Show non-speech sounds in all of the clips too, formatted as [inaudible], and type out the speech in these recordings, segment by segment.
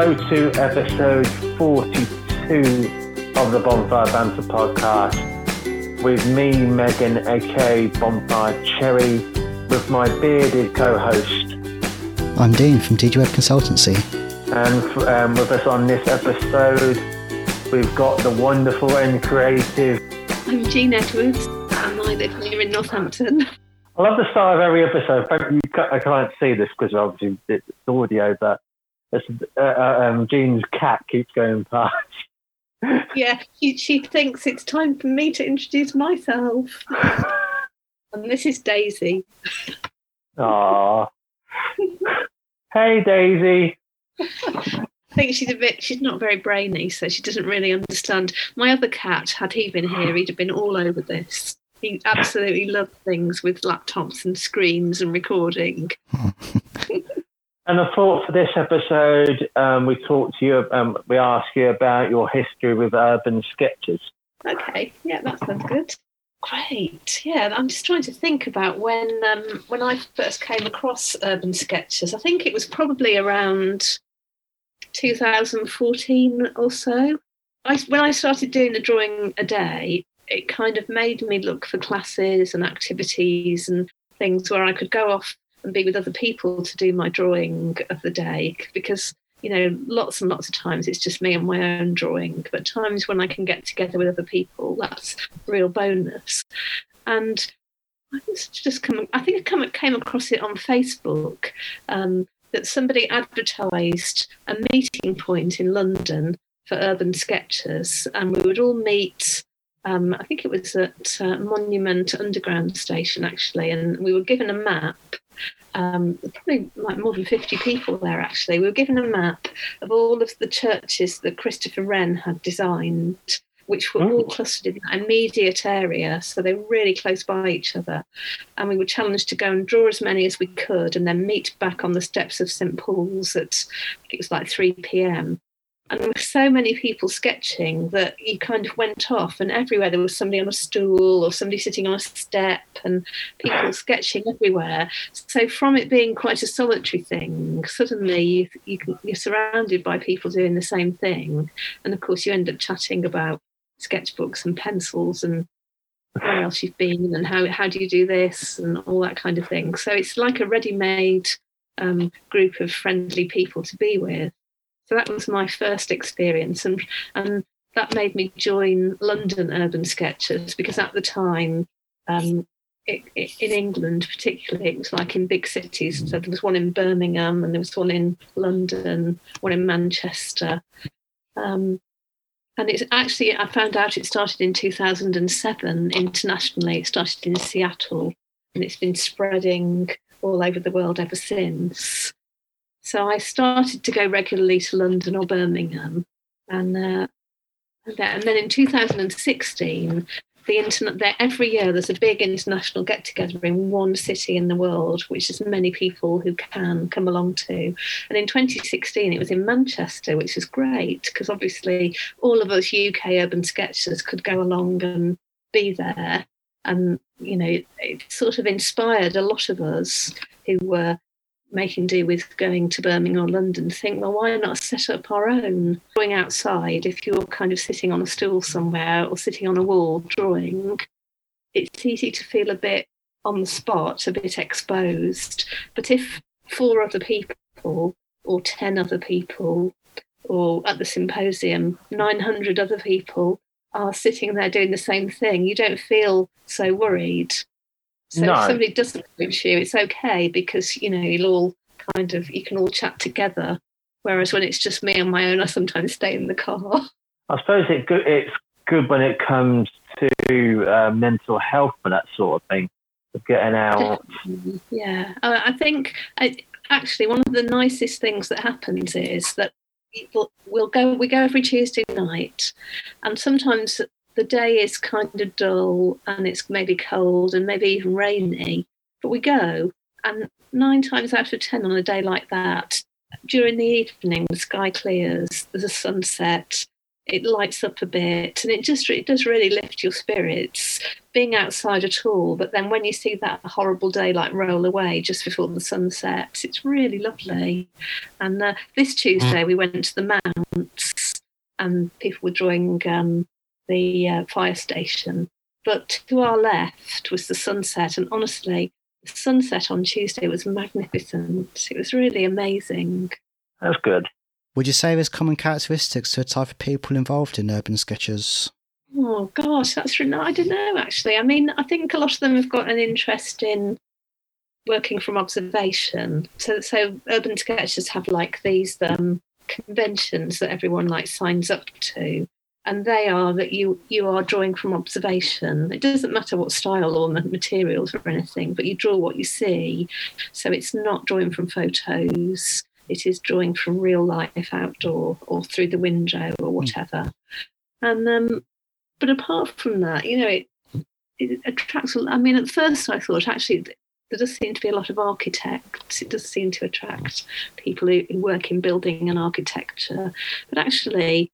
hello to episode 42 of the Bonfire Banter podcast with me, Megan, aka Bonfire Cherry, with my bearded co host. I'm Dean from DG Web Consultancy. And um, with us on this episode, we've got the wonderful and creative. I'm Jean Edwards, and I live here in Northampton. I love the start of every episode. I can't see this because obviously it's audio, but uh, uh, um, Jean's cat keeps going past. [laughs] yeah, she, she thinks it's time for me to introduce myself. [laughs] and this is Daisy. Aww. hey, Daisy. I think she's a bit, she's not very brainy, so she doesn't really understand. My other cat, had he been here, he'd have been all over this. He absolutely loved things with laptops and screens and recording. [laughs] and I thought for this episode, um, we talked to you, um, we asked you about your history with urban sketchers. Okay, yeah, that sounds good. Great. Yeah, I'm just trying to think about when um, when I first came across urban sketchers. I think it was probably around 2014 or so. I, when I started doing the drawing a day, it kind of made me look for classes and activities and things where I could go off and be with other people to do my drawing of the day because you know lots and lots of times it's just me and my own drawing but times when i can get together with other people that's real bonus and i just come i think i come, came across it on facebook um, that somebody advertised a meeting point in london for urban sketchers and we would all meet um, I think it was at uh, Monument Underground Station actually, and we were given a map. Um, probably like more than 50 people there actually. We were given a map of all of the churches that Christopher Wren had designed, which were all clustered in that immediate area. So they were really close by each other. And we were challenged to go and draw as many as we could and then meet back on the steps of St. Paul's at, it was like 3 p.m and there were so many people sketching that you kind of went off and everywhere there was somebody on a stool or somebody sitting on a step and people sketching everywhere. So from it being quite a solitary thing suddenly you, you can, you're surrounded by people doing the same thing. And of course you end up chatting about sketchbooks and pencils and where else you've been and how, how do you do this and all that kind of thing. So it's like a ready-made um, group of friendly people to be with so that was my first experience, and and that made me join London Urban Sketchers because at the time, um, it, it, in England particularly, it was like in big cities. So there was one in Birmingham, and there was one in London, one in Manchester. Um, and it's actually, I found out it started in 2007 internationally. It started in Seattle, and it's been spreading all over the world ever since. So I started to go regularly to London or Birmingham, and uh, and then in 2016, the internet there every year there's a big international get together in one city in the world, which is many people who can come along to. And in 2016, it was in Manchester, which was great because obviously all of us UK urban sketchers could go along and be there. And you know, it, it sort of inspired a lot of us who were making do with going to Birmingham or London, think, well, why not set up our own? Going outside, if you're kind of sitting on a stool somewhere or sitting on a wall drawing, it's easy to feel a bit on the spot, a bit exposed. But if four other people or 10 other people or at the symposium, 900 other people are sitting there doing the same thing, you don't feel so worried. So no. if somebody doesn't approach you, it's okay because you know you'll all kind of you can all chat together. Whereas when it's just me on my own, I sometimes stay in the car. I suppose it good, it's good when it comes to uh, mental health and that sort of thing, of getting out. Yeah, uh, I think I, actually one of the nicest things that happens is that people will go. We go every Tuesday night, and sometimes the day is kind of dull and it's maybe cold and maybe even rainy, but we go. And nine times out of ten on a day like that, during the evening, the sky clears, there's a sunset, it lights up a bit and it just it does really lift your spirits being outside at all. But then when you see that horrible daylight roll away just before the sun sets it's really lovely. And uh, this tuesday we went to the mounts and people were drawing um, the uh, fire station but to our left was the sunset and honestly the sunset on tuesday was magnificent it was really amazing That's good. Would you say there's common characteristics to the type of people involved in urban sketchers? Oh gosh, that's really, I don't know actually. I mean, I think a lot of them have got an interest in working from observation. So, so urban sketchers have like these um, conventions that everyone like signs up to, and they are that you you are drawing from observation. It doesn't matter what style or materials or anything, but you draw what you see. So it's not drawing from photos. It is drawing from real life outdoor or through the window or whatever. And um, but apart from that, you know, it, it attracts. I mean, at first I thought actually there does seem to be a lot of architects. It does seem to attract people who, who work in building and architecture. But actually,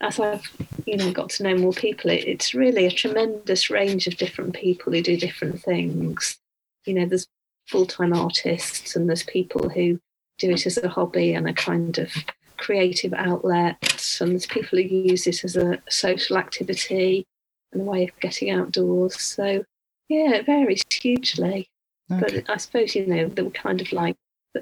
as I've you know got to know more people, it, it's really a tremendous range of different people who do different things. You know, there's full-time artists and there's people who do it as a hobby and a kind of creative outlet, and there's people who use it as a social activity and a way of getting outdoors. So yeah, it varies hugely. Okay. But I suppose you know they were kind of like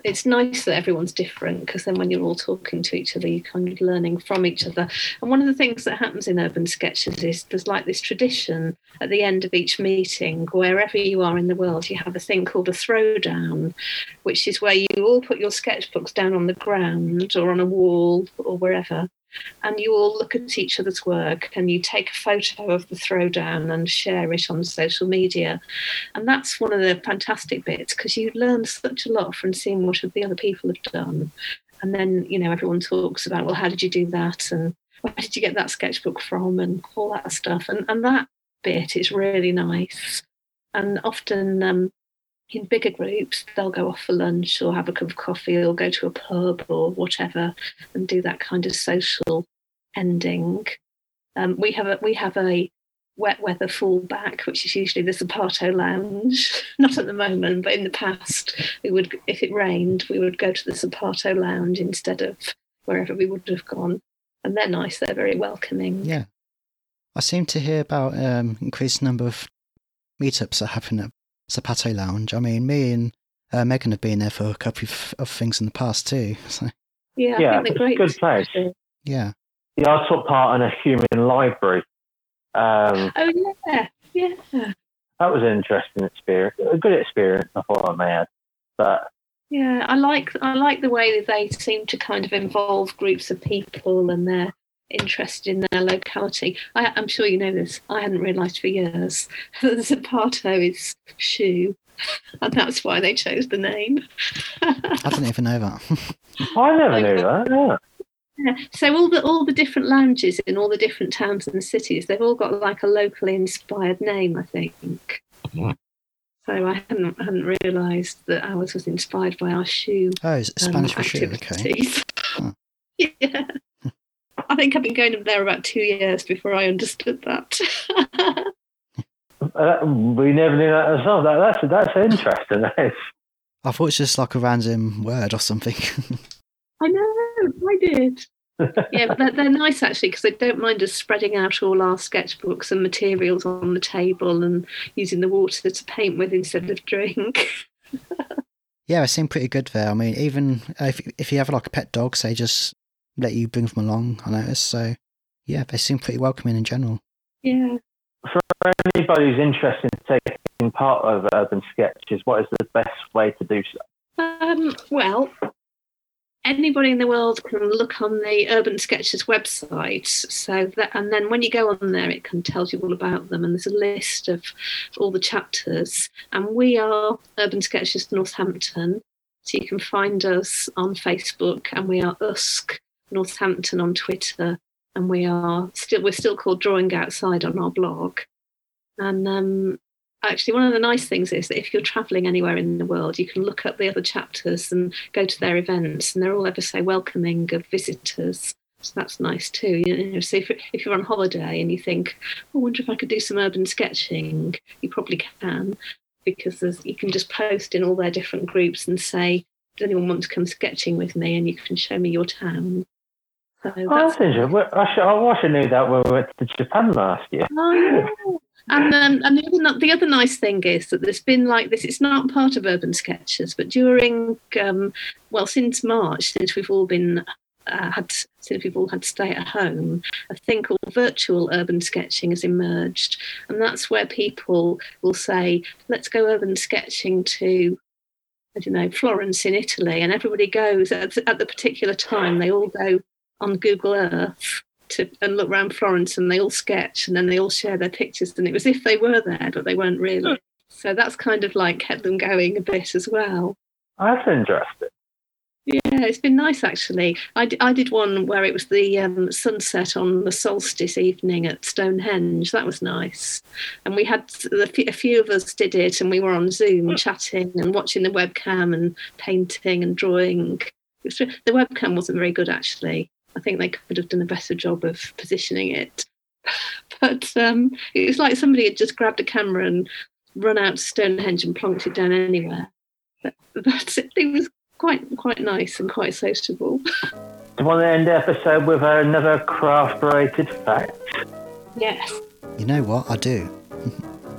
it's nice that everyone's different because then when you're all talking to each other, you're kind of learning from each other. And one of the things that happens in urban sketchers is there's like this tradition at the end of each meeting, wherever you are in the world, you have a thing called a throwdown, which is where you all put your sketchbooks down on the ground or on a wall or wherever. And you all look at each other's work and you take a photo of the throwdown and share it on social media. And that's one of the fantastic bits because you learn such a lot from seeing what the other people have done. And then, you know, everyone talks about, well, how did you do that? And where did you get that sketchbook from? And all that stuff. And, and that bit is really nice. And often um, in bigger groups, they'll go off for lunch or have a cup of coffee or go to a pub or whatever and do that kind of social ending. Um, we have a we have a wet weather fallback, which is usually the Zapato Lounge. [laughs] Not at the moment, but in the past, we would if it rained, we would go to the Zapato Lounge instead of wherever we would have gone. And they're nice; they're very welcoming. Yeah. I seem to hear about um, increased number of meetups that happen at Zapato Lounge. I mean, me and uh, Megan have been there for a couple of, of things in the past too. [laughs] So Yeah, I Yeah, think it's a great. good place. yeah, Yeah, I took part in a human library. Um, Oh yeah, yeah. that was an interesting experience, a good experience. I thought I may add, but Yeah, I like I like the way that they seem to kind of involve groups of people and they're interested in their locality. I, I'm sure you know this. I hadn't realised for years [laughs] that Zapato is shoe, and that's why they chose the name. I didn't even know that. [laughs] I never knew that. Yeah. Yeah. So all the all the different lounges in all the different towns and cities, they've all got like a locally inspired name, I think. So I hadn't hadn't realised that ours was inspired by our shoe oh, it's um, Spanish for shoe. Okay. activities. Huh. [laughs] yeah. [laughs] I think I've been going there about two years before I understood that. [laughs] Uh, we never knew that as well. That, that's that's interesting. I thought it's just like a random word or something. [laughs] I know, I did. Yeah, but they're, they're nice actually because they don't mind us spreading out all our sketchbooks and materials on the table and using the water to paint with instead of drink. yeah, it seemed pretty good there. I mean, even if if you have like a pet dog, say just let you bring them along. I noticed. So yeah, they seem pretty welcoming in general. yeah. For anybody who's interested in taking part of urban sketchers, what is the best way to do so? Um, well, anybody in the world can look on the Urban Sketchers website. So that, and then when you go on there, it can tells you all about them, and there's a list of all the chapters. And we are Urban Sketchers Northampton, so you can find us on Facebook, and we are USK Northampton on Twitter, and we are still we're still called Drawing Outside on our blog. And um, actually one of the nice things is that if you're traveling anywhere in the world you can look up the other chapters and go to their events and they're all ever so welcoming of visitors So that's nice too. You know, so if, if you're on holiday and you think, oh, I wonder if I could do some urban sketching, you probably can because you can just post in all their different groups and say, does anyone want to come sketching with me? And you can show me your town. So oh, that's, interesting. I should, I knew that when we went to Japan last year. Oh, and um, and the other, the other nice thing is that there's been like this. It's not part of Urban Sketchers, but during um, well since March, since we've all been uh, had since we've all had to stay at home, a thing called virtual urban sketching has emerged, and that's where people will say, "Let's go urban sketching to." I don't know Florence in Italy, and everybody goes at, at the particular time. They all go on Google Earth to and look around Florence and they all sketch and then they all share their pictures and it was if they were there but they weren't really. So that's kind of like kept them going a bit as well. That's interesting. Yeah, it's been nice actually. I, d- I did one where it was the um, sunset on the solstice evening at Stonehenge. That was nice. And we had a few of us did it and we were on Zoom chatting and watching the webcam and painting and drawing. The webcam wasn't very good actually. I think they could have done a better job of positioning it. [laughs] But um, it was like somebody had just grabbed a camera and run out to Stonehenge and plonked it down anywhere. But, [laughs] but it was quite quite nice and quite sociable. Do [laughs] you want to end the episode with another craft-related fact? Yes. You know what? I do.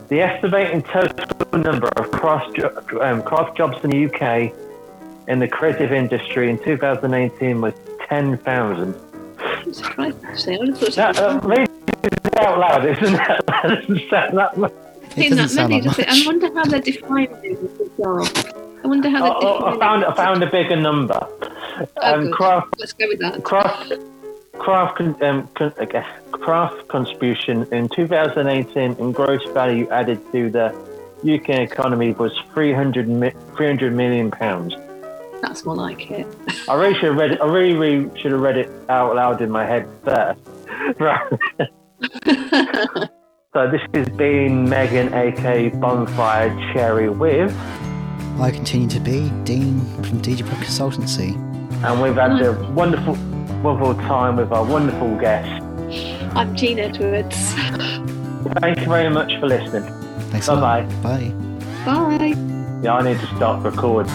the estimated total number of craft, um, craft jobs in the UK in the creative industry in 2018 was 10,000. Surprised, actually. I would have thought that, uh, read it out loud, isn't it? [laughs] that doesn't sound that much. It doesn't sound many, much. I wonder how they're defining it I wonder how they're oh, oh, I found, I found a bigger number. Oh, um, craft, Let's go with that. Craft, craft, um, con, okay, craft contribution in 2018 in gross value added to the UK economy was 300, 300 million pounds. That's more like it. I really should have read it. I really, really should have read it out loud in my head first. [laughs] [laughs] so this has been Megan, aka Bonfire Cherry, with. I continue to be Dean from DJ Pro Consultancy. And we've had a wonderful, wonderful time with our wonderful guest. I'm Jean Edwards. Thank you very much for listening. Thanks Bye-bye. Bye. Bye. Yeah, I need to start recording.